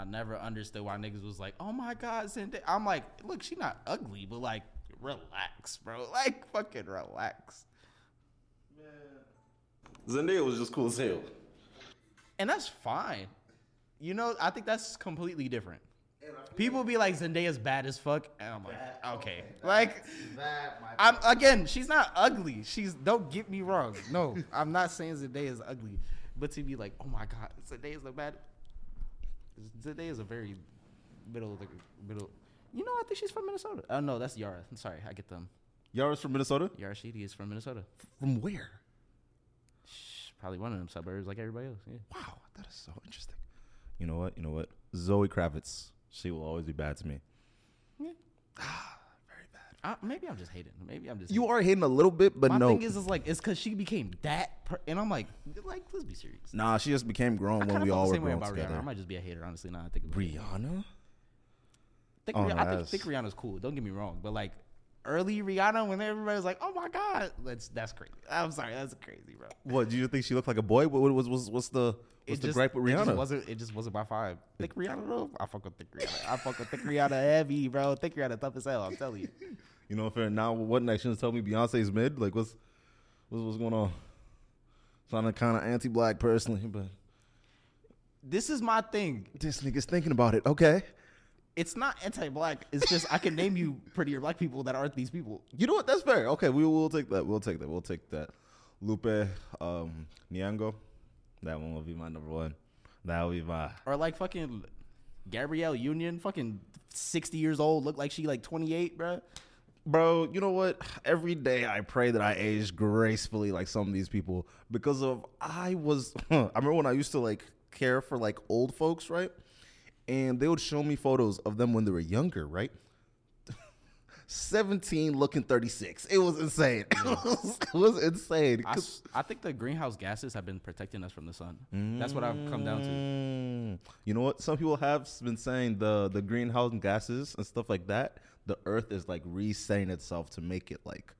I never understood why niggas was like, "Oh my god, Zendaya." I'm like, look, she not ugly, but like, relax, bro. Like, fucking relax. Man. Zendaya was just cool as hell. And that's fine. You know, I think that's completely different. People be like Zendaya's bad as fuck, and I'm like, okay, like, That I'm again, she's not ugly. She's don't get me wrong. No, I'm not saying Zendaya is ugly, but to be like, oh my god, Zendaya's the bad. Zendaya's a very middle of the middle. You know, I think she's from Minnesota. Oh no, that's Yara. I'm sorry, I get them. Yara's from Minnesota. Yara Shahidi is from Minnesota. From where? Shh, Probably one of them suburbs like everybody else. Yeah. Wow, that is so interesting. You know what? You know what? Zoe Kravitz. She will always be bad to me. Ah, Uh, maybe I'm just hating. Maybe I'm just. You are hating a little bit, but My no. thing is, is like it's because she became that, per- and I'm like, like let's be serious. nah, she just became grown I when we all were grown about Rihanna. I might just be a hater, honestly. Now I think about it. Rihanna? think, Oh, Rih- no, I think, think Rihanna's cool. Don't get me wrong, but like early Rihanna, when everybody was like, "Oh my god," that's that's crazy. I'm sorry, that's crazy, bro. What? Do you think she looked like a boy? What what was what's, what's the It what's the just, gripe with It just Rihanna? wasn't. It just wasn't my vibe. Thick Rihanna though. I fuck with thick Rihanna. I fuck with thick Rihanna heavy, bro. Thick Rihanna tough as hell. I'm telling you. You know, fair. Now, what next? You tell me Beyonce's mid? Like, what's what's, what's going on? Sounding kind of anti-black personally, but This is my thing. this nigga's thinking about it. Okay. It's not anti-black. It's just I can name you prettier black people that aren't these people. You know what? That's fair. Okay, we will take that. We'll take that. We'll take that. Lupe um, Nyong'o. That one will be my number one. That will be my. Or like fucking Gabrielle Union, fucking sixty years old, look like she like twenty eight, bro. Bro, you know what? Every day I pray that I age gracefully like some of these people because of I was I remember when I used to like care for like old folks, right? And they would show me photos of them when they were younger, right? 17 looking 36. It was insane. It, was, it was insane. I, I think the greenhouse gases have been protecting us from the sun. That's what I've come down to. Mm. You know what? Some people have been saying the the greenhouse gases and stuff like that. The Earth is like resetting itself to make it like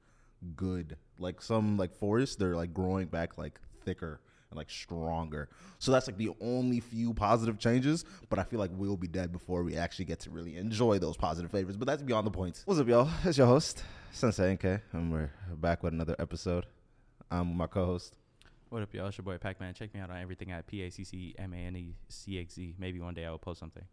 good. Like some like forests, they're like growing back like thicker and like stronger. So that's like the only few positive changes. But I feel like we'll be dead before we actually get to really enjoy those positive favors. But that's beyond the point. What's up, y'all? It's your host Sensei NK, and we're back with another episode. I'm with my co-host. What up, y'all? It's your boy Pac Man. Check me out on everything at P A C C M A N E C X Z. Maybe one day I will post something.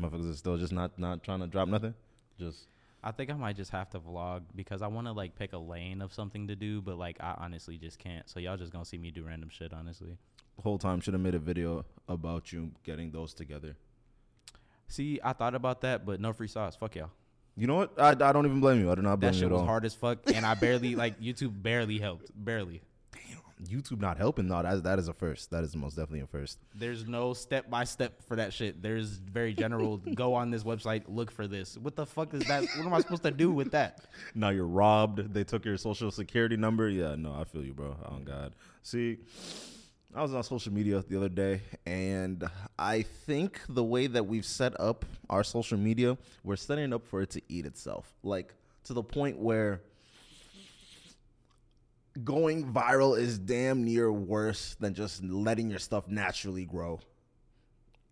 Motherfuckers are still just not not trying to drop nothing. Just I think I might just have to vlog because I want to like pick a lane of something to do, but like I honestly just can't. So y'all just gonna see me do random shit, honestly. the whole time should have made a video about you getting those together. See, I thought about that, but no free sauce. Fuck y'all. You know what? I, I don't even blame you. I do not blame That you shit at was all. hard as fuck, and I barely like YouTube barely helped. Barely. YouTube not helping. No, that that is a first. That is most definitely a first. There's no step by step for that shit. There's very general. go on this website, look for this. What the fuck is that? What am I supposed to do with that? Now you're robbed. They took your social security number. Yeah, no, I feel you, bro. Oh God. See, I was on social media the other day, and I think the way that we've set up our social media, we're setting it up for it to eat itself. Like to the point where going viral is damn near worse than just letting your stuff naturally grow.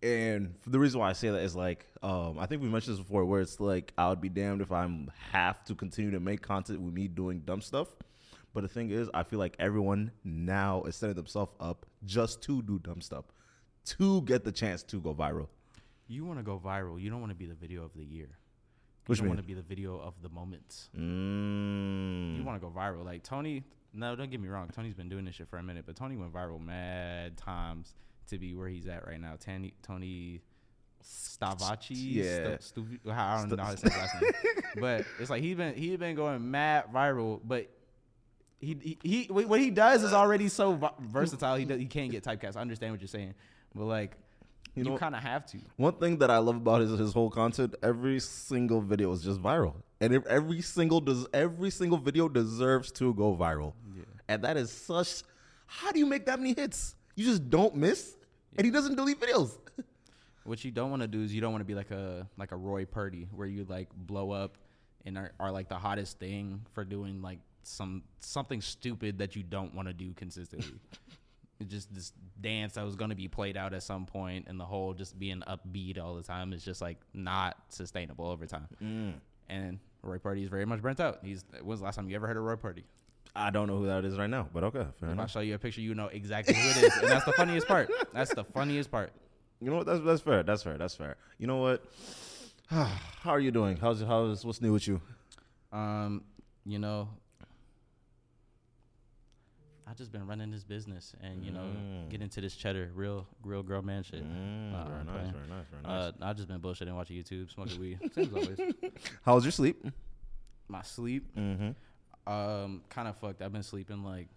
And the reason why I say that is like, um, I think we mentioned this before, where it's like I would be damned if I'm have to continue to make content with me doing dumb stuff. But the thing is, I feel like everyone now is setting themselves up just to do dumb stuff, to get the chance to go viral. You want to go viral. You don't want to be the video of the year. You you want to be the video of the moment. Mm. You want to go viral. Like Tony, no, don't get me wrong. Tony's been doing this shit for a minute, but Tony went viral mad times to be where he's at right now. Tony, Tony Stavacci. Yeah. Stu, Stu, I don't know how to say his last name, but it's like he's been he's been going mad viral, but. He, he he what he does is already so versatile. He does, he can't get typecast. I understand what you're saying, but like You you, know- kind of have to. One thing that I love about his his whole content, every single video is just viral, and if every single does every single video deserves to go viral, and that is such. How do you make that many hits? You just don't miss, and he doesn't delete videos. What you don't want to do is you don't want to be like a like a Roy Purdy where you like blow up and are, are like the hottest thing for doing like some something stupid that you don't want to do consistently. just this dance that was going to be played out at some point, and the whole just being upbeat all the time is just like not sustainable over time. Mm. And Roy Purdy is very much burnt out. He's when's the last time you ever heard of Roy Purdy? I don't know who that is right now, but okay, fair If I enough. show you a picture, you know exactly who it is, and that's the funniest part. That's the funniest part. You know what? That's that's fair. That's fair. That's fair. You know what? How are you doing? How's how's what's new with you? Um, you know, I just been running this business and you know Mm. get into this cheddar, real, real girl man shit. Mm, Uh, very I'm nice, very nice, very nice. Uh, I just been bullshitting, watching YouTube, smoking weed. Same as always. How was your sleep? My sleep, Mm-hmm. um, kind of fucked. I've been sleeping like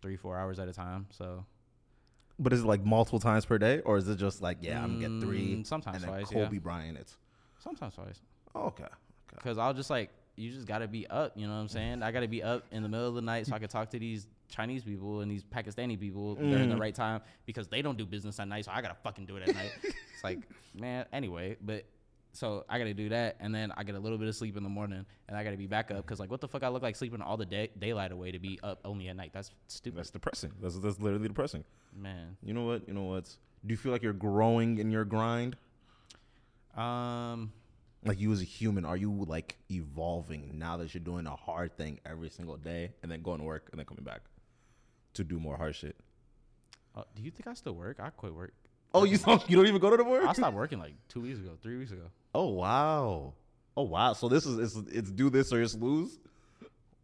three, four hours at a time. So But is it like multiple times per day, or is it just like yeah, I'm gonna get three, Mm, sometimes and then twice, yeah. Kobe Bryant it? sometimes twice. Oh, okay. Cause I'll just like you just gotta be up. You know what I'm saying? I gotta be up in the middle of the night so I can talk to these Chinese people and these Pakistani people during the Mm. right time because they don't do business at night, so I gotta fucking do it at night. It's like, man, anyway, but so I gotta do that, and then I get a little bit of sleep in the morning, and I gotta be back up because like, what the fuck? I look like sleeping all the day daylight away to be up only at night. That's stupid, That's depressing. That's that's literally depressing. man. You know what? You know what? Do you feel like you're growing in your grind? Um, Like you as a human, are you like evolving now that you're doing a hard thing every single day and then going to work and then coming back to do more hard shit? uh, do you think I still work? I quit work. Oh, you don't, you don't even go to the work? I stopped working like two weeks ago, three weeks ago. Oh wow. Oh wow. So this is it's, it's do this or just lose.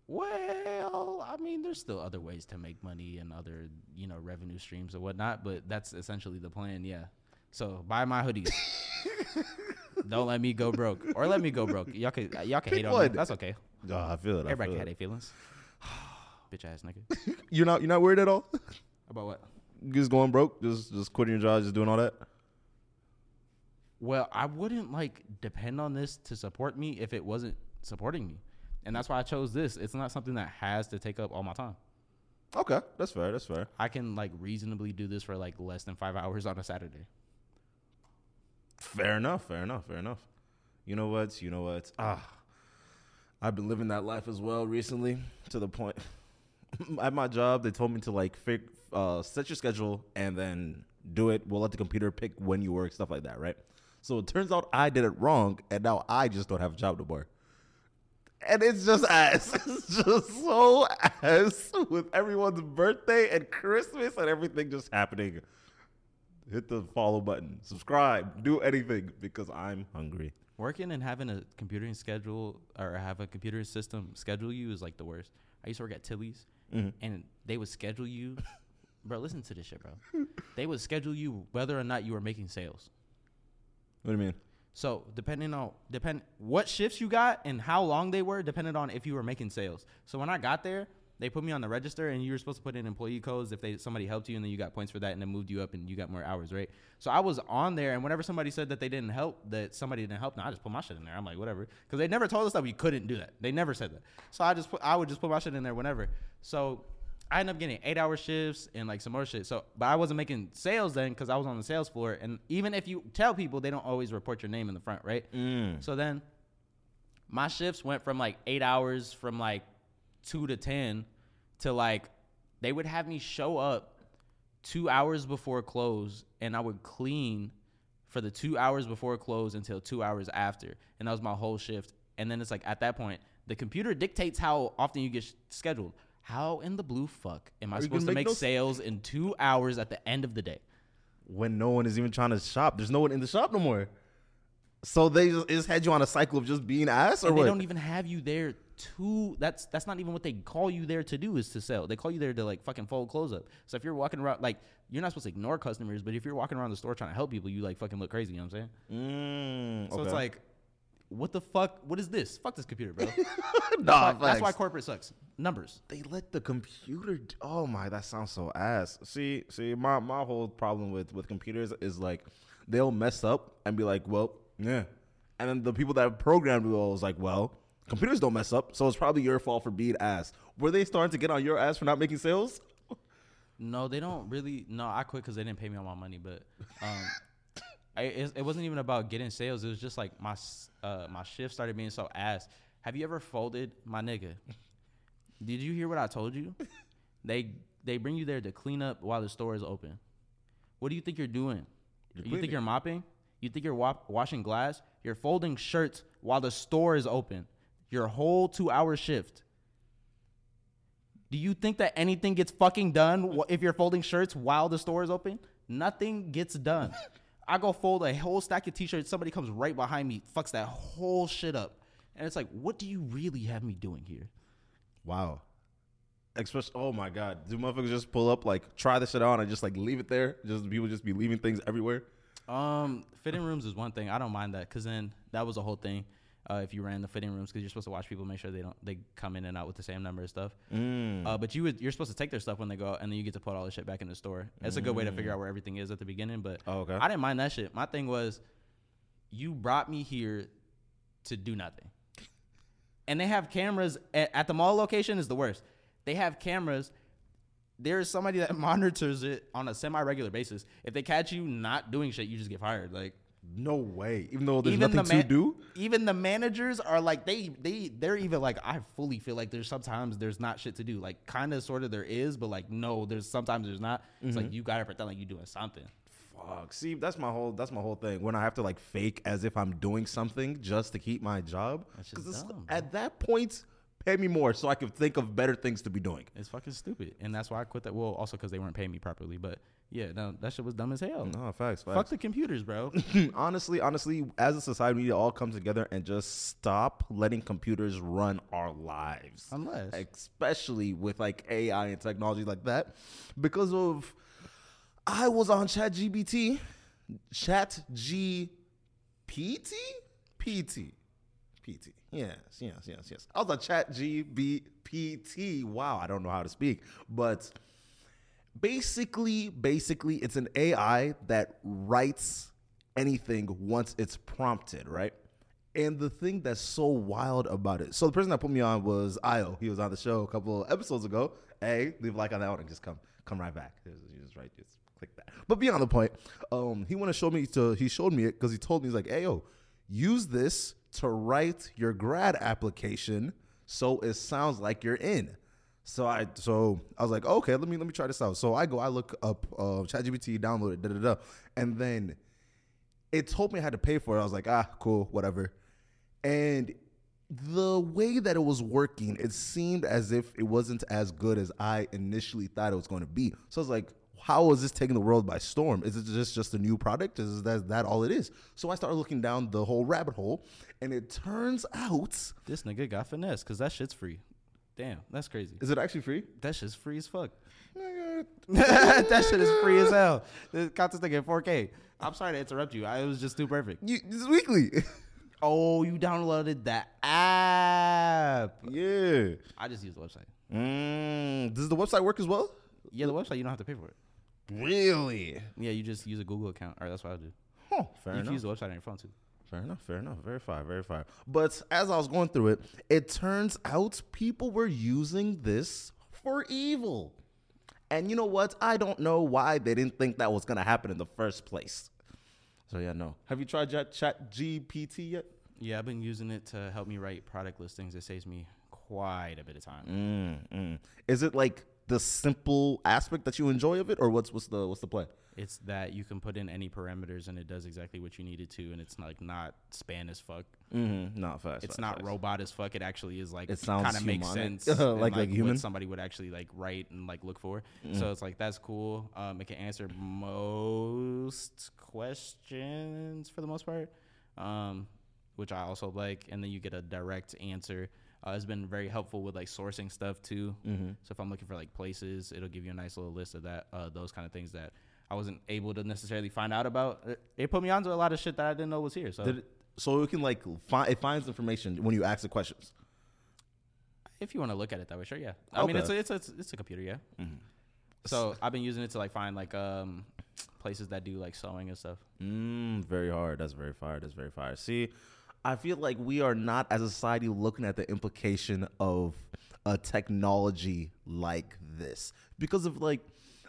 Well, I mean, there's still other ways to make money and other, you know, revenue streams and whatnot, but that's essentially the plan, yeah. So buy my hoodies. Don't let me go broke, or let me go broke. Y'all can y'all can hate on me. That's okay. Oh, I feel it. I Everybody feel can have it. their feelings. Bitch ass nigga. You're not you're not worried at all. About what? just going broke, just just quitting your job, just doing all that. Well, I wouldn't like depend on this to support me if it wasn't supporting me, and that's why I chose this. It's not something that has to take up all my time. Okay, that's fair. That's fair. I can like reasonably do this for like less than five hours on a Saturday. Fair enough. Fair enough. Fair enough. You know what? You know what? Ah, I've been living that life as well recently. To the point, at my job, they told me to like fig, uh, set your schedule and then do it. We'll let the computer pick when you work, stuff like that, right? So it turns out I did it wrong, and now I just don't have a job no more. And it's just ass. It's just so ass with everyone's birthday and Christmas and everything just happening. Hit the follow button, subscribe, do anything because I'm hungry. Working and having a computing schedule or have a computer system schedule you is like the worst. I used to work at Tilly's Mhm. and they would schedule you. bro, listen to this shit, bro. They would schedule you whether or not you were making sales. What do you mean? So depending on depend what shifts you got and how long they were, depended on if you were making sales. So when I got there, they put me on the register and you were supposed to put in employee codes if they somebody helped you and then you got points for that and then moved you up and you got more hours, right? So I was on there and whenever somebody said that they didn't help, that somebody didn't help, now I just put my shit in there. I'm like, whatever. Because they never told us that we couldn't do that. They never said that. So I just put I would just put my shit in there whenever. So I ended up getting eight hour shifts and like some more shit. So, but I wasn't making sales then because I was on the sales floor. And even if you tell people, they don't always report your name in the front, right? Mm. So then my shifts went from like eight hours from like two to 10 to like they would have me show up two hours before close and I would clean for the two hours before close until two hours after. And that was my whole shift. And then it's like at that point, the computer dictates how often you get sh- scheduled. How in the blue fuck am I Are supposed gonna make make no s- sales in two hours at the end of the day? When no one is even trying to shop, there's no one in the shop no more. So they just, just had you on a cycle of just being ass, or And they what? don't even have you there to. That's that's not even what they call you there to do is to sell. They call you there to like fucking fold clothes up. So if you're walking around like you're not supposed to ignore customers, but if you're walking around the store trying to help people, you like fucking look crazy. You know what I'm saying? Mm, So it's like, what the fuck? What is this? Fuck this computer, bro. nah, That's why- that's why corporate sucks. Numbers. they let the computer. d- Oh my, that sounds so ass. See, see, my my whole problem with with computers is like they'll mess up and be like, well, yeah, and then the people that programmed it all was like, well, computers don't mess up, so it's probably your fault for being ass. Were they starting to get on your ass for not making sales? No, they don't really. No, I quit because they didn't pay me all my money. But um, I, it, it wasn't even about getting sales. It was just like my uh, my shift started being so ass. Have you ever folded, my nigga? Did you hear what I told you? They they bring you there to clean up while the store is open. What do you think you're doing? You're you cleaning. think you're mopping? You think you're wa- washing glass? You're folding shirts while the store is open. Your whole two hour shift. Do you think that anything gets fucking done if you're folding shirts while the store is open? Nothing gets done. I go fold a whole stack of t-shirts. Somebody comes right behind me, fucks that whole shit up, and it's like, what do you really have me doing here? Wow. Especially, oh my god, do motherfuckers just pull up like try this shit on and just like leave it there? Just people just be leaving things everywhere. Um, fitting rooms is one thing. I don't mind that because then that was a whole thing. Uh, if you ran the fitting rooms, because you're supposed to watch people, make sure they don't they come in and out with the same number of stuff. Mm. Uh, but you would you're supposed to take their stuff when they go, out, and then you get to put all the shit back in the store. It's a good way to figure out where everything is at the beginning. But Oh, okay. I didn't mind that shit. My thing was, you brought me here to do nothing, and they have cameras at, at the mall location. Is the worst. They have cameras. There is somebody that monitors it on a semi-regular basis. If they catch you not doing shit, you just get fired. Like No way. Even though there's even nothing the man- to do. Even the managers are like they they they're even like I fully feel like there's sometimes there's not shit to do. Like kind of sort of there is, but like no, there's sometimes there's not. It's Mm-hmm. like you gotta pretend like you're doing something. Fuck. See, that's my whole that's my whole thing. When I have to like fake as if I'm doing something just to keep my job. That's just 'Cause it's- dumb, bro. at that point, pay me more so I can think of better things to be doing. It's fucking stupid, and that's why I quit that. Well, also because they weren't paying me properly, but yeah, no, that shit was dumb as hell. No, facts, Fuck the computers, bro. honestly, honestly, as a society, we need to all come together and just stop letting computers run our lives. Unless especially with like AI and technology like that, because of I was on Chat GBT, Chat GPT, PT, PT. Yes, yes, yes, yes. I was on Chat GBPT. Wow, I don't know how to speak, but basically, basically, it's an AI that writes anything once it's prompted, right? And the thing that's so wild about it. So the person that put me on was Io. He was on the show a couple episodes ago. Hey, leave a like on that one and just come come right back. Just, just right, just click that. But beyond the point, um, he want to show me to. He showed me it because he told me he's like, hey yo, use this to write your grad application so it sounds like you're in. So I so I was like, okay, let me let me try this out. So I go, I look up uh, ChatGPT, download it, da da da, and then it told me I had to pay for it. I was like, ah, cool, whatever. And the way that it was working, it seemed as if it wasn't as good as I initially thought it was going to be. So I was like, how is this taking the world by storm? Is it just just a new product? Is that, that all it is? So I started looking down the whole rabbit hole, and it turns out, this nigga got finesse because that shit's free. Damn, that's crazy. is it actually free? That shit's free as fuck. That shit is free as hell. This Caught this nigga in 4K. I'm sorry to interrupt you. I it was just too perfect. You, this is weekly. Oh, you downloaded the app. yeah. I just use the website. Mm, does the website work as well? Yeah, the website you don't have to pay for it. Really? Yeah, you just use a Google account. Or that's what I do. Huh, fair you enough. can use the website on your phone too. Fair enough, fair enough. Verify, verify. But as I was going through it, it turns out people were using this for evil. And you know what? I don't know why they didn't think that was gonna happen in the first place. So yeah, no. Have you tried Chat, Chat GPT yet? Yeah, I've been using it to help me write product listings. It saves me quite a bit of time. Mm, mm. Is it like the simple aspect that you enjoy of it, or what's what's the what's the play? It's that you can put in any parameters and it does exactly what you need it to, and it's like not span as fuck. Mm-hmm. Not fast. It's fast, not fast. robot as fuck. It actually is like It sounds kind of makes sense, and, Like- like human? somebody would actually like write and like look for. Mm. So it's like that's cool. Um, it can answer most questions for the most part, um, which I also like. And then you get a direct answer. Uh, it's been very helpful with like sourcing stuff too. Mm-hmm. So if I'm looking for like places, it'll give you a nice little list of that, uh, those kind of things that I wasn't able to necessarily find out about. It, it put me onto a lot of shit that I didn't know was here. So it, so it can like find it finds information when you ask the questions. if you want to look at it that way, sure, yeah. I mean, it's a, it's a, it's, a computer, yeah. So I've been using it to like find like um places that do like sewing and stuff. Mm, very hard. That's very fire. That's very fire. See, I feel like we are not as a society looking at the implication of a technology like this because of like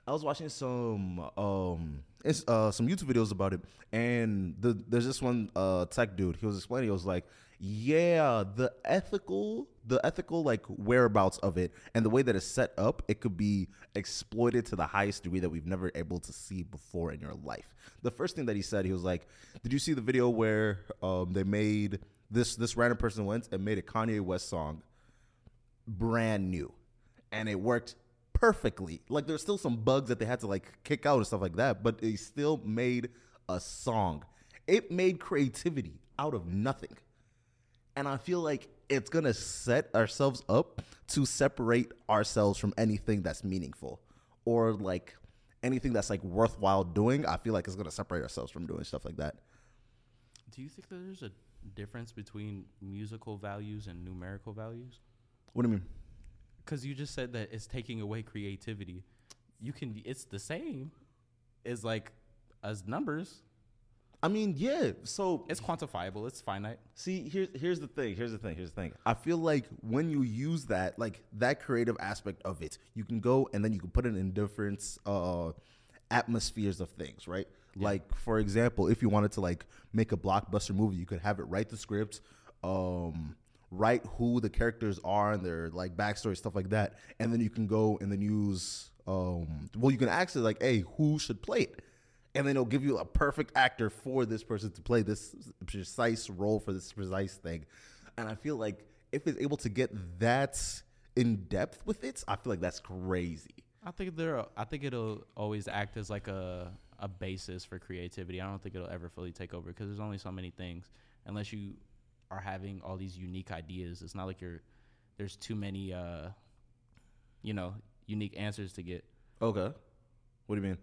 I was watching some um it's, uh some YouTube videos about it, and the there's this one uh tech dude. He was explaining. He was like, "Yeah, the ethical, the ethical like whereabouts of it, and the way that it's set up, it could be exploited to the highest degree that we've never able to see before in your life." The first thing that he said, he was like, "Did you see the video where um they made this this random person went and made a Kanye West song, brand new, and it worked." Perfectly. Like there's still some bugs that they had to like kick out and stuff like that, but they still made a song. It made creativity out of nothing. And I feel like it's going to set ourselves up to separate ourselves from anything that's meaningful or like anything that's like worthwhile doing. I feel like it's going to separate ourselves from doing stuff like that. Do you think that there's a difference between musical values and numerical values? What do you mean? Because you just said that it's taking away creativity. You can. It's the same. As like as numbers. I mean, yeah. So it's quantifiable. It's finite. See, here's here's the thing. Here's the thing. Here's the thing. I feel like when you use that, like that creative aspect of it, you can go and then you can put it in different uh, atmospheres of things, right? Yeah. Like for example, if you wanted to like make a blockbuster movie, you could have it write the script, um, write who the characters are and their like backstory stuff like that, and then you can go and then use um well you can actually like hey who should play it, and then it'll give you a perfect actor for this person to play this precise role for this precise thing, and I feel like if it's able to get that in depth with it, I feel like that's crazy. I think there. I think it'll always act as like a a basis for creativity. I don't think it'll ever fully take over because there's only so many things. Unless you are having all these unique ideas. It's not like you're there's too many uh you know, unique answers to get. Okay. What do you mean?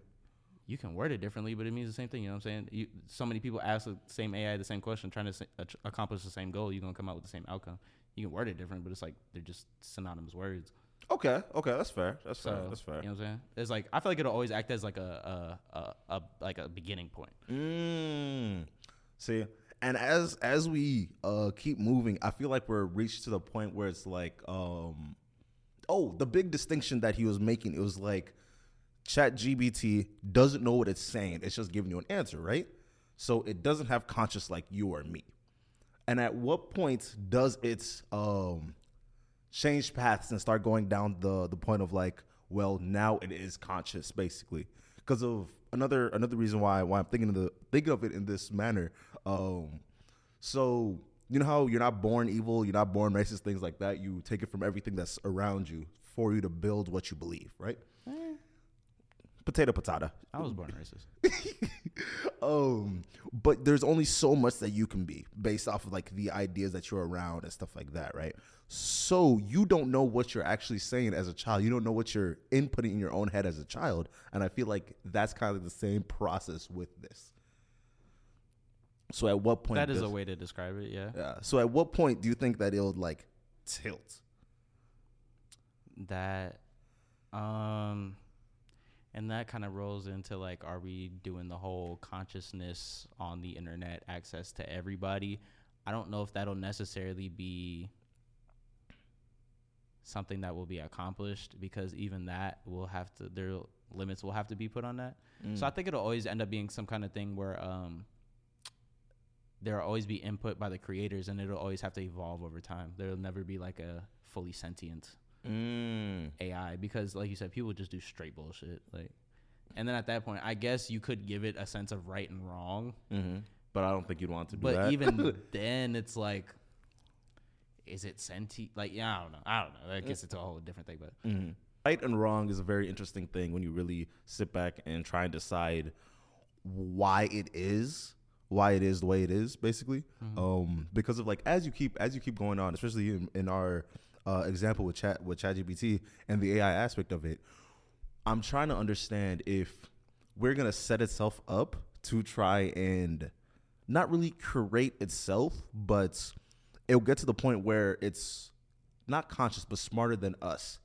You can word it differently, but it means the same thing. You know what I'm saying? You, so many people ask the same AI the same question, trying to sa- accomplish the same goal. You're gonna come out with the same outcome. You can word it different, but it's like they're just synonymous words. Okay, okay, that's fair. That's so, fair. That's fair. You know what I'm saying? It's like I feel like it'll always act as like a a, a, a like a beginning point. Mm. See, and as as we uh keep moving, I feel like we're reached to the point where it's like, um, oh, the big distinction that he was making, it was like, Chat GBT doesn't know what it's saying; it's just giving you an answer, right? So it doesn't have conscious like you or me. And at what point does it um change paths and start going down the the point of like, well, now it is conscious, basically, because of another another reason why why I'm thinking of the thinking of it in this manner um, so you know how you're not born evil, you're not born racist, things like that. You take it from everything that's around you for you to build what you believe, right? Eh. Potato, potato. I was born racist. um, but there's only so much that you can be based off of like the ideas that you're around and stuff like that, right? So you don't know what you're actually saying as a child. You don't know what you're inputting in your own head as a child, and I feel like that's kind of the same process with this. So at what point? That is does, a way to describe it. Yeah. Yeah. So at what point do you think that it'll like tilt? That, um, and that kind of rolls into like, are we doing the whole consciousness on the internet, access to everybody? I don't know if that'll necessarily be something that will be accomplished because even that will have to their limits will have to be put on that. Mm. So I think it'll always end up being some kind of thing where um there'll always be input by the creators and it'll always have to evolve over time. There'll never be like a fully sentient mm. AI because like you said, people just do straight bullshit. Like and then at that point, I guess you could give it a sense of right and wrong. Mm-hmm. But I don't think you'd want to do but that. But even then, it's like, is it sentient? Like, yeah, I don't know. I don't know. I guess it's a whole different thing. But mm-hmm. right and wrong is a very interesting thing when you really sit back and try and decide why it is why it is the way it is, basically. Mm-hmm. Um, because of like as you keep as you keep going on, especially in, in our uh, example with chat with ChatGPT and the AI aspect of it, I'm trying to understand if we're gonna set itself up to try and not really create itself, but it'll get to the point where it's not conscious but smarter than us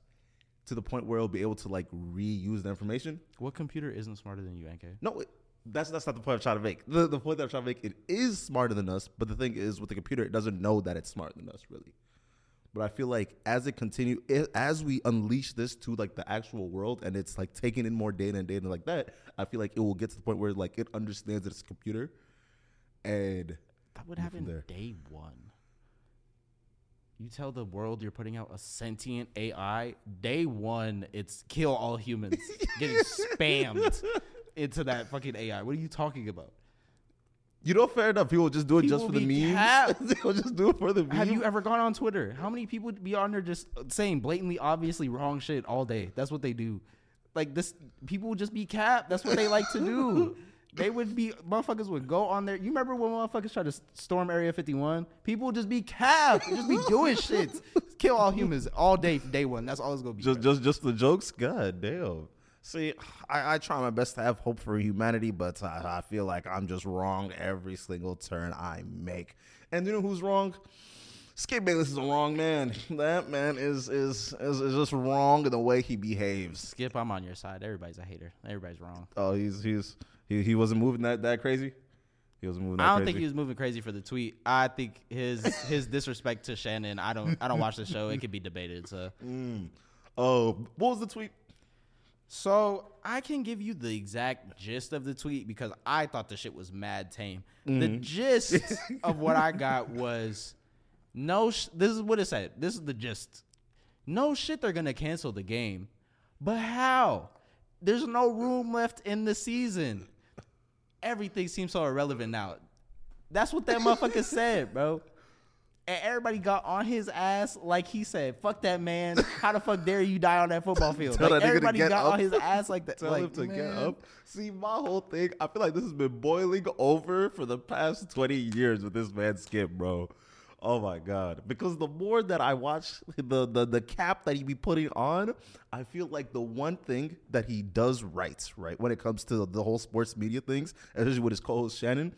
to the point where it'll be able to like reuse the information. What computer isn't smarter than you, NK? No, it, that's that's not the point I'm trying to make. The, the point that I'm trying to make, it is smarter than us, but the thing is, with the computer, it doesn't know that it's smarter than us, really. But I feel like as it continue, it, as we unleash this to like the actual world, and it's like taking in more data and data like that, I feel like it will get to the point where like it understands that it's a computer, and That would happen there. day one. You tell the world you're putting out a sentient AI. Day one, it's kill all humans, getting spammed into that fucking AI. What are you talking about? you know, fair enough. People just do it just for the memes. They'll just do it for the memes. Have you ever gone on Twitter? How many people would be on there just saying blatantly, obviously wrong shit all day? That's what they do. Like this, people would just be capped. That's what they like to do. They would be motherfuckers would go on there. You remember when motherfuckers tried to storm Area 51? People would just be capped, just be doing shit, kill all humans all day, day one. That's all it's gonna be. just bro. just just the jokes? God damn. See, I, I try my best to have hope for humanity, but I, I feel like I'm just wrong every single turn I make. And you know who's wrong? Skip Bayless is a wrong man. That man is is is, is just wrong in the way he behaves. Skip, I'm on your side. Everybody's a hater. Everybody's wrong. Oh, he's he's he, he wasn't moving that that crazy. He wasn't moving that I don't crazy. think he was moving crazy for the tweet. I think his his disrespect to Shannon. I don't I don't watch the show. It could be debated. So Mm. Oh, what was the tweet? So I can give you the exact gist of the tweet because I thought the shit was mad tame. The Mm-hmm. gist of what I got was no. Sh- this is what it said. This is the gist. No shit, they're gonna cancel the game, but how? There's no room left in the season. Everything seems so irrelevant now. That's what that motherfucker said, bro. And everybody got on his ass like he said, "Fuck that man! How the fuck dare you die on that football field?" Tell like that nigga to everybody get got up. on his ass like that. Tell like, him to get up. See, my whole thing, I feel like this has been boiling over for the past 20 years with this man Skip, bro. Oh my god. Because the more that I watch the, the the cap that he be putting on, I feel like the one thing that he does right, right, when it comes to the whole sports media things, especially with his co-host Shannon,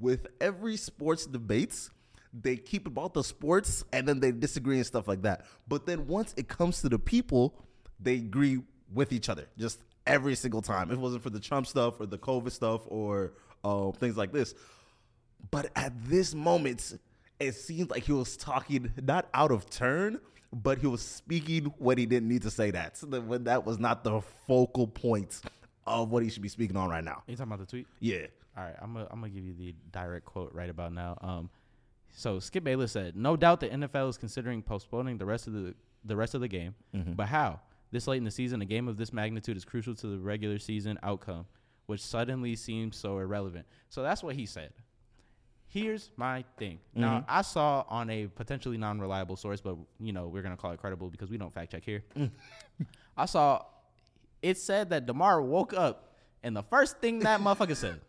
with every sports debates, they keep about the sports and then they disagree and stuff like that. But then once it comes to the people, they agree with each other just every single time. If it wasn't for the Trump stuff or the COVID stuff or uh, things like this. But at this moment, it seemed like he was talking not out of turn, but he was speaking when he didn't need to say that. So that when that was not the focal point of what he should be speaking on right now. You talking about the tweet? Yeah. All right, I'm gonna I'm gonna give you the direct quote right about now. Um, so Skip Bayless said, "No doubt the NFL is considering postponing the rest of the the rest of the game, mm-hmm. but how? This late in the season, a game of this magnitude is crucial to the regular season outcome, which suddenly seems so irrelevant." So that's what he said. Here's my thing. Now mm-hmm. I saw on a potentially non-reliable source, but you know we're gonna call it credible because we don't fact check here. Mm. I saw it said that Damar woke up and the first thing that motherfucker said,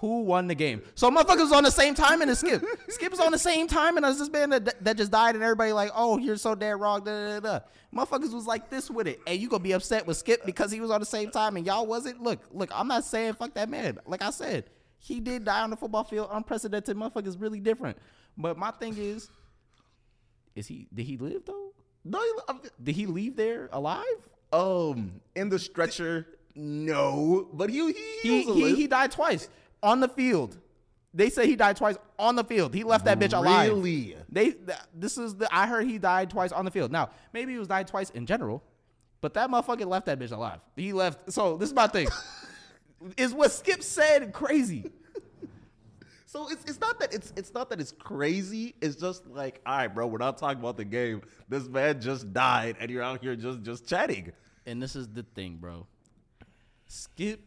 who won the game? So motherfuckers was on the same time and Skip. Skip was on the same time and as this man that, that just died and everybody like, oh, you're so dead wrong. Da, da, da. Motherfuckers was like this with it. And you gonna be upset with Skip because he was on the same time and y'all wasn't. Look, look, I'm not saying fuck that man. Like I said, he did die on the football field. Unprecedented motherfuckers really different. But my thing is, is he did he live though? No, he- Did he leave there alive? um, in the stretcher, no, but he he He he, he died twice on the field. They say he died twice on the field. He left that bitch alive. Really? They th- this is the I heard he died twice on the field. Now maybe he was died twice in general, but that motherfucker left that bitch alive. He left. So this is my thing. is what Skip said crazy? So it's, it's not that it's it's not that it's crazy. It's just like, all right, bro, we're not talking about the game. This man just died, and you're out here just just chatting. And this is the thing, bro. Skip,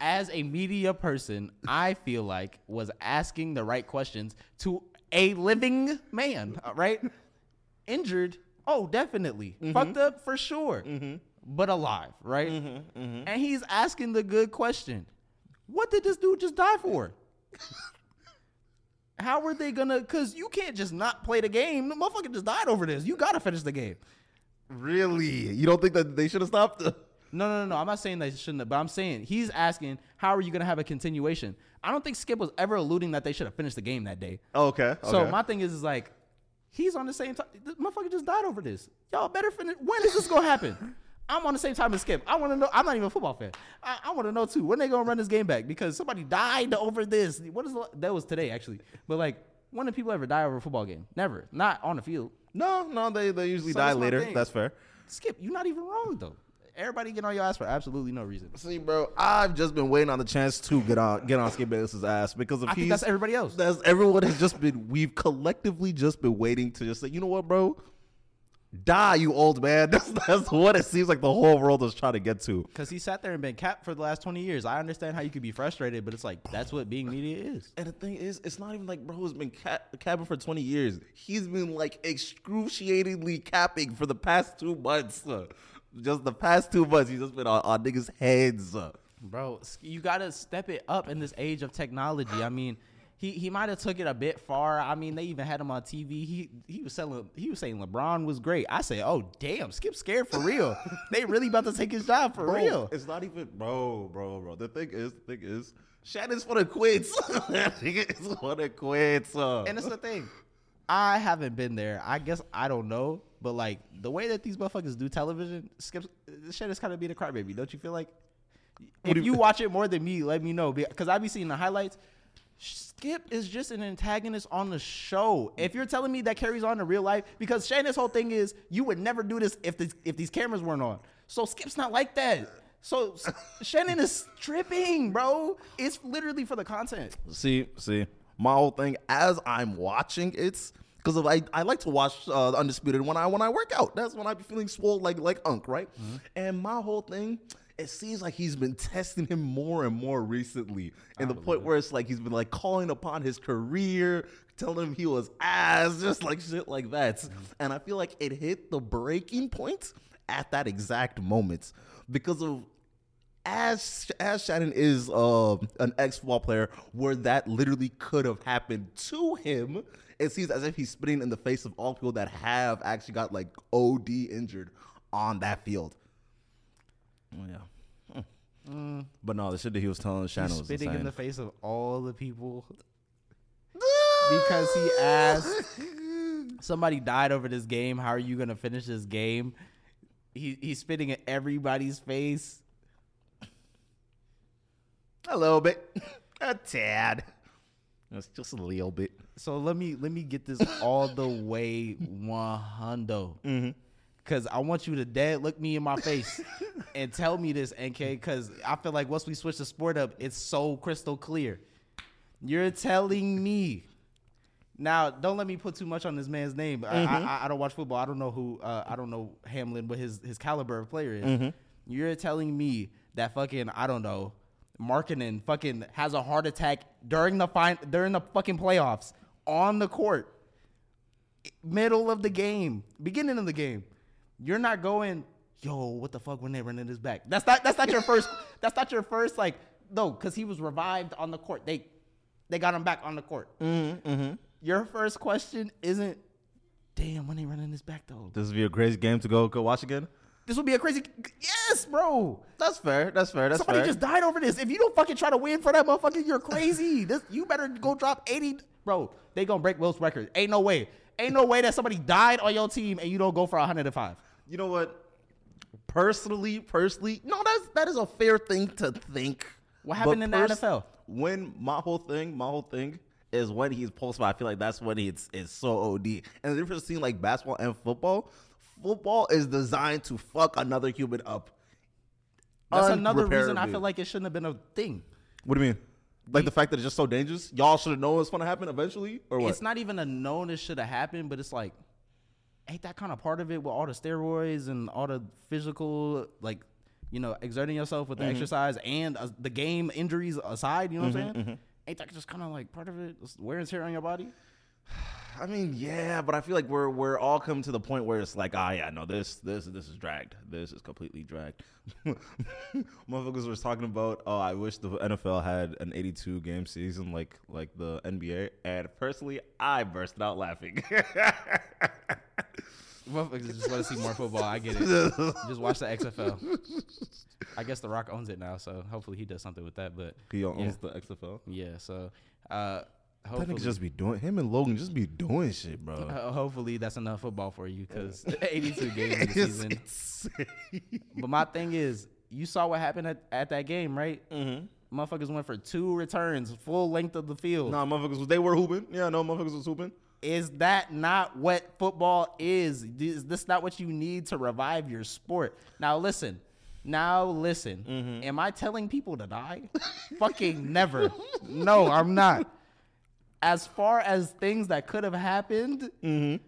as a media person, I feel like was asking the right questions to a living man, right? Injured, oh, definitely. Mm-hmm. Fucked up for sure, mm-hmm. but alive, right? Mm-hmm, and he's asking the good question What did this dude just die for? How are they gonna? Because you can't just not play the game. The motherfucker just died over this. You gotta finish the game. Really? You don't think that they should have stopped? No, no, no, no. I'm not saying that they shouldn't have, but I'm saying he's asking, how are you going to have a continuation? I don't think Skip was ever alluding that they should have finished the game that day. Oh, okay. So okay. my thing is, is like, he's on the same time. This motherfucker just died over this. Y'all better finish. When is this going to happen? I'm on the same time as Skip. I want to know. I'm not even a football fan. I, I want to know too. When they going to run this game back? Because somebody died over this. What is the, that was today actually? But like, when did people ever die over a football game? Never. Not on the field. No, no, they they usually So die that's later. That's fair. Skip, you're not even wrong though. Everybody get on your ass for absolutely no reason. See, bro, I've just been waiting on the chance to get on get on Skip Bayless's ass because if I think that's everybody else. that's everyone has just been we've collectively just been waiting to just say, you know what, bro? Die, you old man. That's that's what it seems like the whole world is trying to get to. Because he sat there and been capped for the last 20 years. I understand how you could be frustrated, but it's like, that's what being media is. And the thing is, it's not even like bro has been cap- capping for 20 years. He's been like excruciatingly capping for the past two months. Just the past two months, he's just been on, on niggas' heads. Bro, you got to step it up in this age of technology. I mean, he, he might have took it a bit far. I mean, they even had him on TV. He he was selling he was saying LeBron was great. I say, "Oh, damn, Skip scared for real. they really about to take his job for Bro, real." It's not even, bro, bro, bro. The thing is, the thing is, Shannon's for the quits. Niggas for the quits. uh. And it's the thing. I haven't been there. I guess I don't know, but like the way that these motherfuckers do television, Skip this shit is kind of being a crybaby. Don't you feel like? If you- you watch it more than me, let me know because I be seeing the highlights. Skip is just an antagonist on the show. If you're telling me that carries on in real life, because Shannon's whole thing is you would never do this if the, if these cameras weren't on. So Skip's not like that. So Shannon is tripping, bro. It's literally for the content. See, see, my whole thing as I'm watching it's because I, I like to watch uh, Undisputed when I when I work out. That's when I be feeling swole like like Unk, right? And my whole thing, it seems like he's been testing him more and more recently, and the point where it's like he's been like calling upon his career, telling him he was ass, just like shit like that. And I feel like it hit the breaking point at that exact moment because of as as Shannon is uh, an ex football player, where that literally could have happened to him, it seems as if he's spitting in the face of all people that have actually got like OD injured on that field. Oh, yeah. Hmm. But no, the shit that he was telling Shannon He's was spitting insane. in the face of all the people because he asked somebody died over this game. How are you gonna finish this game? He he's spitting in everybody's face. A little bit, a tad. It's just a little bit. So let me let me get this all the way one hundo. Mm-hmm. Cause I want you to dead look me in my face and tell me this, NK. Cause I feel like once we switch the sport up, it's so crystal clear. You're telling me now. Don't let me put too much on this man's name. I, I, mm-hmm. I don't watch football. I don't know who. Uh, I don't know Hamlin, what his his caliber of player is. Mm-hmm. You're telling me that fucking I don't know. Markkanen fucking has a heart attack during the fine during the fucking playoffs on the court middle of the game, beginning of the game. You're not going, yo, what the fuck when they running this back? That's not that's not your first that's not your first like no, because he was revived on the court. They they got him back on the court. Mm-hmm, mm-hmm. Your first question isn't, damn, when they running this back though. This would be a crazy game to go go watch again. This would be a crazy yes, bro. That's fair. That's fair. That's Somebody fair. just died over this. If you don't fucking try to win for that motherfucker, you're crazy. this you better go drop 80. Bro, they gonna break Wilt's record. Ain't no way. Ain't no way that somebody died on your team and you don't go for 105. you know what? Personally, personally, no, that's that is a fair thing to think. What happened But in the NFL? When my whole thing, my whole thing is when he's post by I feel like that's when it's it's so OD. And the difference between like basketball and football, football is designed to fuck another human up. That's another reason I feel like it shouldn't have been a thing. What do you mean? Like the fact that it's just so dangerous? Y'all should have known it's gonna happen eventually, or what? It's not even a known it should have happened, but it's like, ain't that kind of part of it with all the steroids and all the physical, like, you know, exerting yourself with the mm-hmm. exercise and uh, the game injuries aside, you know what I'm mm-hmm, saying? Mm-hmm. Ain't that just kind of like part of it? It's wear and tear on your body? I mean, yeah, but I feel like we're we're all come to the point where it's like, ah, yeah, no, this this this is dragged. This is completely dragged. Motherfuckers was talking about, oh, I wish the NFL had an 82 game season like like the NBA, and personally, I burst out laughing. Motherfuckers just want to see more football. I get it. just watch the XFL. I guess The Rock owns it now, so hopefully he does something with that. But he owns Yeah. the XFL. yeah, so uh, That hopefully, nigga just be doing him and Logan just be doing shit, bro. uh, hopefully that's enough football for you because 82 games in the season. insane. But my thing is, you saw what happened at, at that game, right? Mm-hmm. Motherfuckers went for two returns, full length of the field. Nah, motherfuckers, they were hooping. Yeah, no, motherfuckers was hooping. Is that not what football is? Is this not what you need to revive your sport? Now listen. Now listen. Mm-hmm. Am I telling people to die? Fucking never. No, I'm not. As far as things that could have happened, Mm-hmm.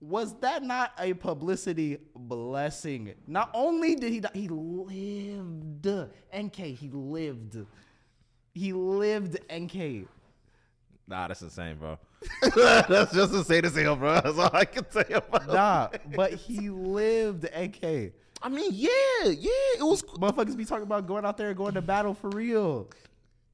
was that not a publicity blessing? Not only did he die, he lived. NK, he lived. He lived NK. Nah, that's insane, bro. that's just insane as hell, bro. That's all I can say about Nah, it. but he lived NK. I mean, yeah, yeah, it was, Motherfuckers be talking about going out there and going to battle for real.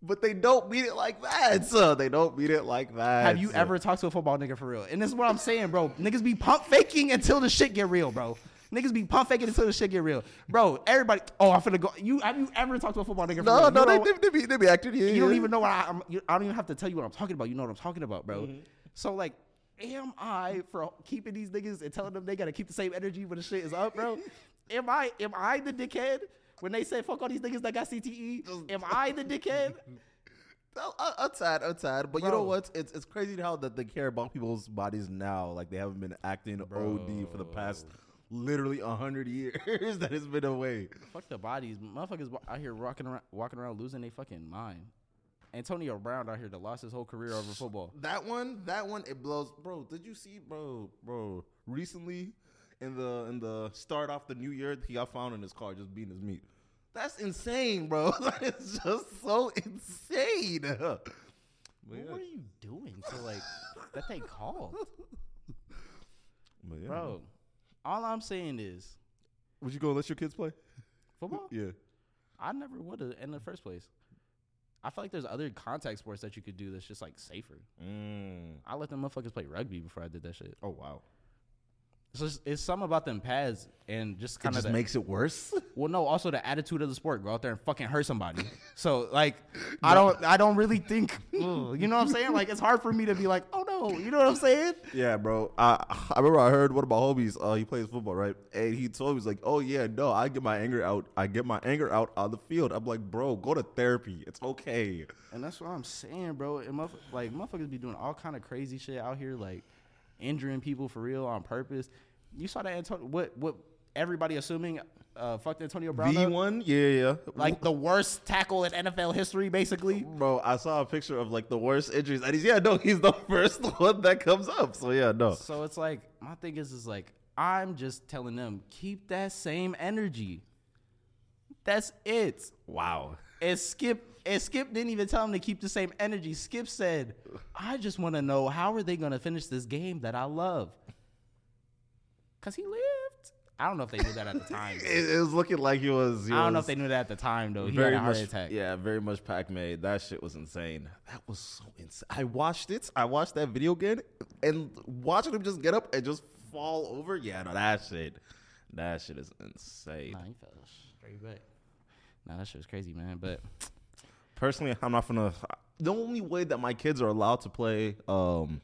But they don't beat it like that, so they don't beat it like that. Have you son. ever talked to a football nigga for real? And this is what I'm saying, bro. Niggas be pump faking until the shit get real, bro. Niggas be pump faking until the shit get real, bro. Everybody, oh, I'm finna go. You have you ever talked to a football nigga? For No, real? no, they, they, they, be, they be acting. Yeah, you don't even know what I, I'm. You, I don't even have to tell you what I'm talking about. You know what I'm talking about, bro. Mm-hmm. So like, am I for keeping these niggas and telling them they gotta keep the same energy when the shit is up, bro? am I am I the dickhead when they say fuck all these niggas that got CTE? Am I the dickhead? I'm sad. I'm sad. But you know what? It's it's crazy how that they care about people's bodies now. Like they haven't been acting OD for the past literally a hundred years that it's been away. Fuck the bodies, motherfuckers out here walking around, walking around losing their fucking mind. Antonio Brown out here that lost his whole career over football. That one, that one, it blows, bro. Did you see, bro, bro? Recently, in the in the start off the new year, he got found in his car just beating his meat. That's insane, bro. That is just so insane. But What yeah, were you doing to like that they called, yeah. bro? All I'm saying is would you go let your kids play? football. Yeah. I never would have in the first place. I feel like there's other contact sports that you could do that's just like safer. Mm. I let them motherfuckers play rugby before I did that shit. Oh wow. It's it's something about them pads and just kind of just makes it worse. well no also the attitude of the sport go out there and fucking hurt somebody. so like I don't I don't really think ugh, you know what I'm saying like it's hard for me to be like oh no you know what I'm saying Yeah, bro. I I remember I heard one of my homies. Uh, he plays football, right? And he told me he's like, "Oh yeah, no, I get my anger out. I get my anger out on the field." I'm like, "Bro, go to therapy. It's okay." and that's what I'm saying bro and motherf- like motherfuckers be doing all kind of crazy shit out here like injuring people for real on purpose. You saw that Antonio what what everybody assuming uh fucked Antonio Brown V one, yeah, yeah. like the worst tackle in NFL history basically. bro, I saw a picture of like the worst injuries, and he's yeah, no, he's the first one that comes up. So yeah, no. So it's like my thing is is like I'm just telling them keep that same energy. That's it. Wow. And Skip and Skip didn't even tell him to keep the same energy. Skip said, "I just want to know how are they going to finish this game that I love." Cuz he lived. I don't know if they knew that at the time. It, it was looking like he was. he I don't know if they knew that at the time though. He very had a heart much, attack. yeah, very much pack made. That shit was insane. That was so insane. I watched it. I watched that video again, and watching him just get up and just fall over. Yeah, no, that shit, that shit is insane. Nah, he fell straight back. Nah, that shit was crazy, man. But Personally, I'm not gonna. The only way that my kids are allowed to play um,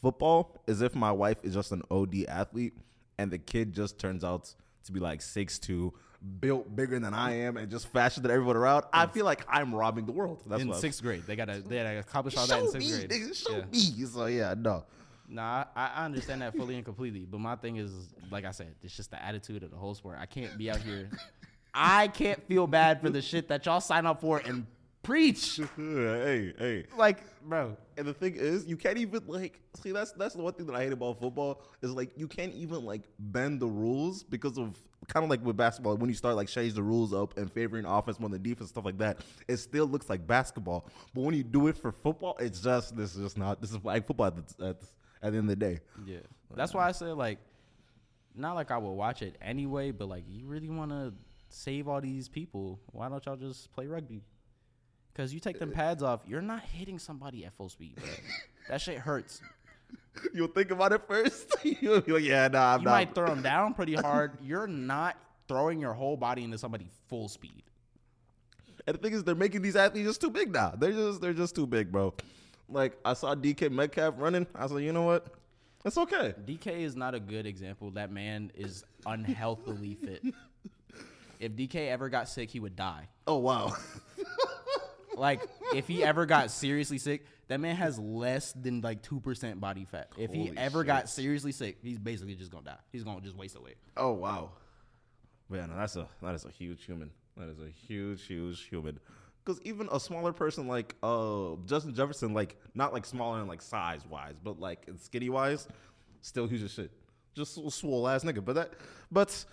football is if my wife is just an OD athlete, and the kid just turns out to be like six two, built bigger than I am, and just faster than everyone around. I feel like I'm robbing the world. That's in what sixth grade, they gotta they gotta accomplish all that in sixth me, grade. nigga, show Yeah. me. So yeah, no. Nah, I, I understand that fully and completely. But my thing is, like I said, it's just the attitude of the whole sport. I can't be out here. I can't feel bad for the shit that y'all sign up for and preach. hey, hey. Like, bro, And the thing is, you can't even like see that's that's the one thing that I hate about football is like you can't even like bend the rules because of kind of like with basketball when you start like change the rules up and favoring offense more than defense stuff like that. It still looks like basketball, but when you do it for football, it's just this is just not this is like football at the, at, at the end of the day. yeah. That's why I said like, not like I would watch it anyway, but like, you really want to save all these people? Why don't y'all just play rugby? Because you take them uh, pads off, you're not hitting somebody at full speed. Bro. that shit hurts. You'll think about it first. You'll be like, yeah, nah, I'm you not. might throw them down pretty hard. You're not throwing your whole body into somebody full speed. And the thing is, they're making these athletes just too big now. They're just they're just too big, bro. Like I saw DK Metcalf running. I was like, you know what? It's okay. DK is not a good example. That man is unhealthily fit. If DK ever got sick, he would die. Oh wow. Like if he ever got seriously sick, that man has less than like two percent body fat. If he ever shit. got seriously sick, he's basically just gonna die. He's gonna just waste away. Oh wow. Man, that's a that is a huge human. That is a huge, huge human. Because even a smaller person like uh Justin Jefferson, like not like smaller in like size wise, but like in skinny wise, still huge as shit. Just a swole ass nigga. But that but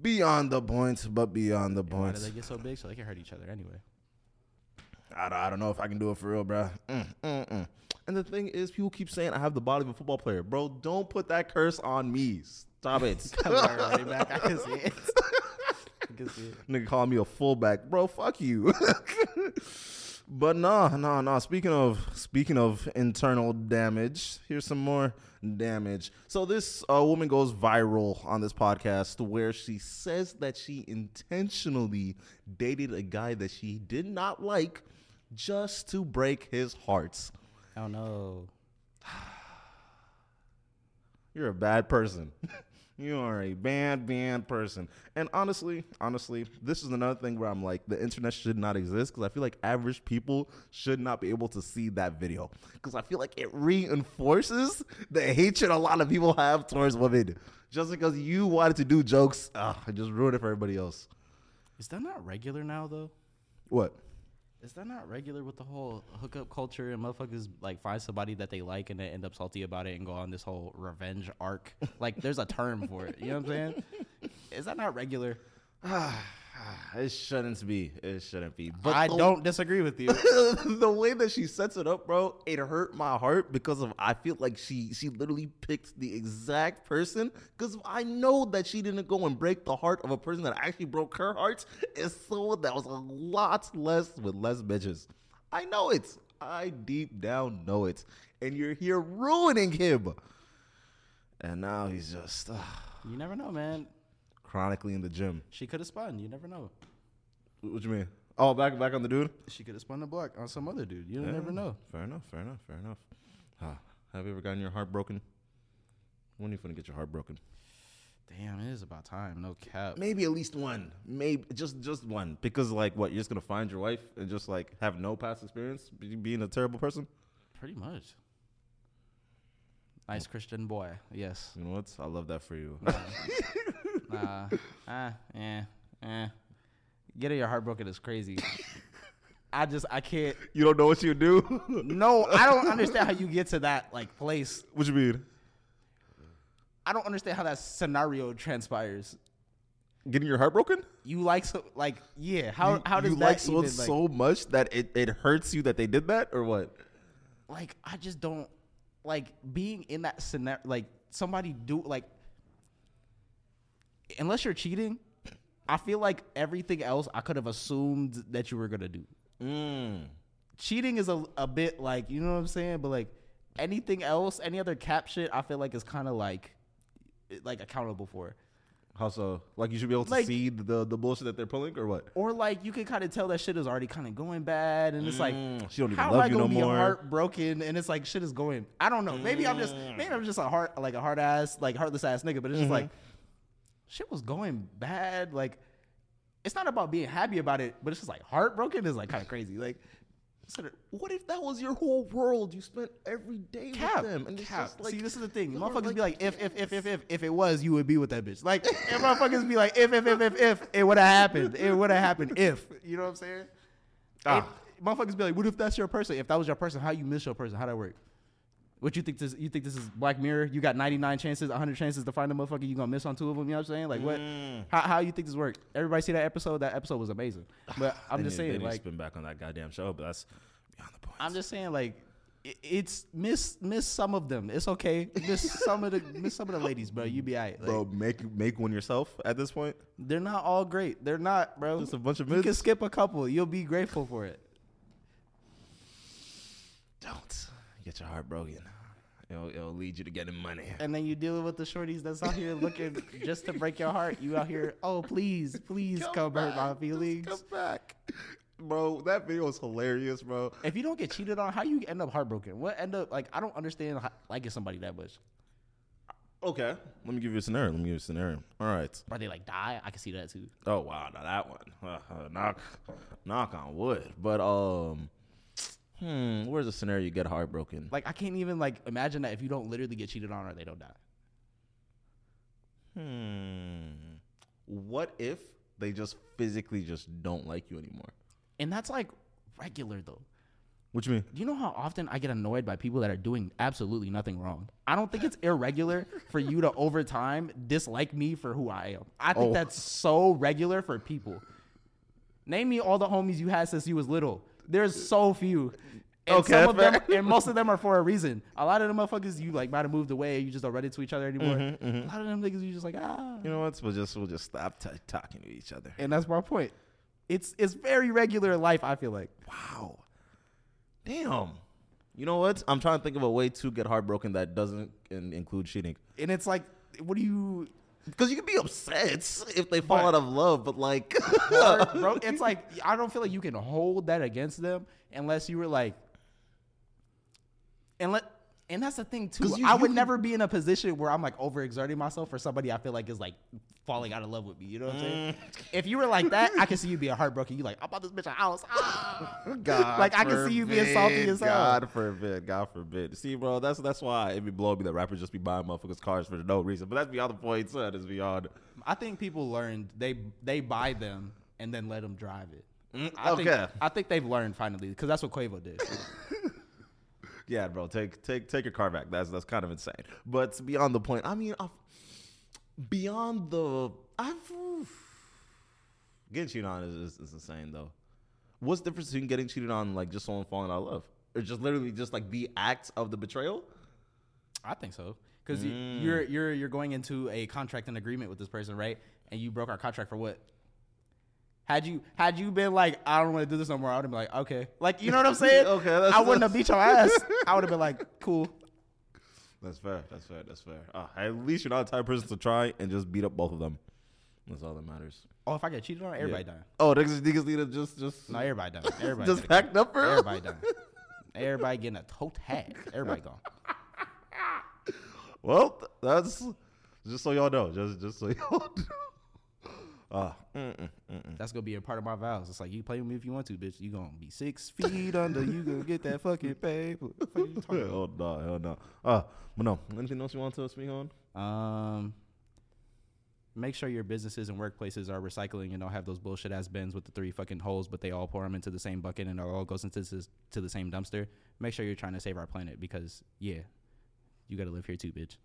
beyond the point, but beyond the Why point. do they get so big? So they can hurt each other anyway. I, don't- I don't know if I can do it for real, bro. Mm, mm, mm. And the thing is, people keep saying I have the body of a football player, bro. Don't put that curse on me. Stop it. back, I can see it. I can see it. Nigga call me a fullback, bro. Fuck you. but nah, nah, nah. Speaking of speaking of internal damage, here's some more damage. So this uh, woman goes viral on this podcast where she says that she intentionally dated a guy that she did not like just to break his heart. Oh no. You're a bad person. you are a bad, bad person. And honestly, honestly, this is another thing where I'm like, the internet should not exist because I feel like average people should not be able to see that video because I feel like it reinforces the hatred a lot of people have towards women. Just because you wanted to do jokes, ah, it just ruined it for everybody else. Is that not regular now though? What? Is that not regular with the whole hookup culture and motherfuckers like find somebody that they like and they end up salty about it and go on this whole revenge arc? like there's a term for it. You know what I'm saying? Is that not regular? it shouldn't be. It shouldn't be. But I the- don't disagree with you. the way that she sets it up, bro, it hurt my heart because of I feel like she she literally picked the exact person because I know that she didn't go and break the heart of a person that actually broke her heart. It's someone that was a lot less with less bitches. I know it. I deep down know it. And you're here ruining him. And now he's just uh, You never know, man. Chronically in the gym. She could have spun. You never know. What you mean? Oh, back back on the dude. She could have spun the block on some other dude. You Yeah, never know. Fair enough. Fair enough. Fair enough. Ah, have you ever gotten your heart broken? When are you gonna get your heart broken? Damn, it is about time. No cap. Maybe at least one. Maybe just just one. Because like, what? You're just gonna find your wife and just like have no past experience being a terrible person. Pretty much. Nice Christian boy. Yes. You know what? I love that for you. Nah. ah. Eh. Eh. Getting your heart broken is crazy. I just I can't. you don't know what you do. No, I don't understand how you get to that like place. what you mean? I don't understand how that scenario transpires. Getting your heart broken? You like so like yeah. How You- how does you that like someone even, like, so much that it, it hurts you that they did that or what? like I just don't like being in that scenario. Like somebody do like unless you're cheating. I feel like everything else I could have assumed that you were gonna do. Mm. Cheating is a a bit like you know what I'm saying, but like anything else, any other cap shit, I feel like is kind of like like accountable for. How so? Like you should be able to Like- see the the bullshit that they're pulling or what? Or like you can kind of tell that shit is already kind of going bad, and it's like, Mm, she don't even how love am I you no be more. heartbroken? And it's like shit is going. I don't know. Maybe I'm just Mm. maybe I'm just a heart like a hard ass like heartless ass nigga. But it's just Mm-hmm. like shit was going bad. Like it's not about being happy about it, but it's just like heartbroken is like kind of crazy. Like What if that was your whole world? You spent every day cap, with them, and it's cap. just like See, this is the thing. Motherfuckers like be like, if, if, if, if, if, if it was, you would be with that bitch. Like, if motherfuckers be like, if, if, if, if, if, it would have happened. It would have happened if. You know what I'm saying? Ah. It- motherfuckers be like, what if that's your person? If that was your person, how you miss your person? How that work? What you think this? You think this is Black Mirror? You got 99 chances, 100 chances to find a motherfucker. You gonna miss on two of them? You know what I'm saying? Like what? Mm. How, how you think this worked? Everybody see that episode? That episode was amazing. But I'm just saying, need to like, spin back on that goddamn show, but that's beyond the point. I'm just saying, like, i- it's miss miss some of them. It's okay. Miss some of the miss some of the ladies, bro. You be alright. Like, bro, make make one yourself at this point. they're not all great. They're not, bro. Just a bunch of you can skip a couple. You'll be grateful for it. Don't get your heart broken. It'll, it'll lead you to getting money. And then you deal with the shorties that's out here looking just to break your heart. You out here, oh please, please come, hurt my Just feelings. Come back, bro. That video was hilarious, bro. If you don't get cheated on, how you end up heartbroken? What end up like? I don't understand how, liking somebody that much. Okay, let me give you a scenario. Let me give you a scenario. All right. Or they like die. I can see that too. Oh wow, now that one. Uh, uh, knock, knock on wood. But um, hmm, where's the scenario you get heartbroken? Like I can't even like imagine that if you don't literally get cheated on or they don't die. Hmm. What if they just physically just don't like you anymore? And that's like regular though. What you mean? Do you know how often I get annoyed by people that are doing absolutely nothing wrong? I don't think it's irregular for you to over time dislike me for who I am. I think Oh. that's so regular for people. Name me all the homies you had since you was little. There's so few. And Okay, some of them, and most of them are for a reason. A lot of them motherfuckers you like might have moved away. You just don't run into each other anymore. Mm-hmm, A lot of them niggas you just like ah. You know what? We'll just we'll just stop t- talking to each other. And that's my point. It's it's very regular life. I feel like. Wow. Damn. You know what? I'm trying to think of a way to get heartbroken that doesn't in- include cheating. And it's like, what do you? Because you can be upset if they fall But- out of love, but like, bro, it's like I don't feel like you can hold that against them unless you were like, and let. And that's the thing too. you- I would can- never be in a position where I'm like overexerting myself for somebody I feel like is like falling out of love with me. You know what I'm saying? If you were like that, I can see you being heartbroken. You like, I bought this bitch a house. Ah. God Like, I can see you being salty as hell. God forbid, God forbid. See, bro, that's that's why it be blowing me that rappers just be buying motherfuckers cars for no reason. But that's beyond the point. Son, it's beyond. I think people learned they they buy them and then let them drive it. Mm, I think, okay. I think they've learned finally because that's what Quavo did. Yeah, bro, take take take your car back. That's that's kind of insane. But beyond the point, I mean, I've, beyond the, I've getting cheated on is, is, is insane though. What's the difference between getting cheated on, like just someone falling out of love, or just literally just like the act of the betrayal? I think so because Mm. you're you're you're going into a contract and agreement with this person, right? And you broke our contract for what? Had you had you been like, I don't want to do this no more, I would have been like, okay, like you know what I'm saying? Okay, that's- I wouldn't have beat your ass. I would have been like, cool. That's fair. That's fair. That's fair. Uh, at least you're not the type of person to try and just beat up both of them. That's all that matters. Oh, if I get cheated on, everybody Yeah. dying. Oh, niggas, niggas need to just just No, everybody dying. Everybody just packed up for? Everybody dying. Everybody getting a toe tag. Everybody gone. Well, that's just so y'all know. Just just so y'all know. Ah, mm, mm, mm, mm. That's gonna be a part of my vows. It's like you play with me if you want to, bitch. You gonna be six feet under. You gonna get that fucking paper. What the fuck you hell no, hell no. Ah, but no. Anything else you want to speak on? Um, make sure your businesses and workplaces are recycling and don't have those bullshit ass bins with the three fucking holes, but they all pour them into the same bucket and it all goes into this, to the same dumpster. Make sure you're trying to save our planet because yeah, you gotta live here too, bitch.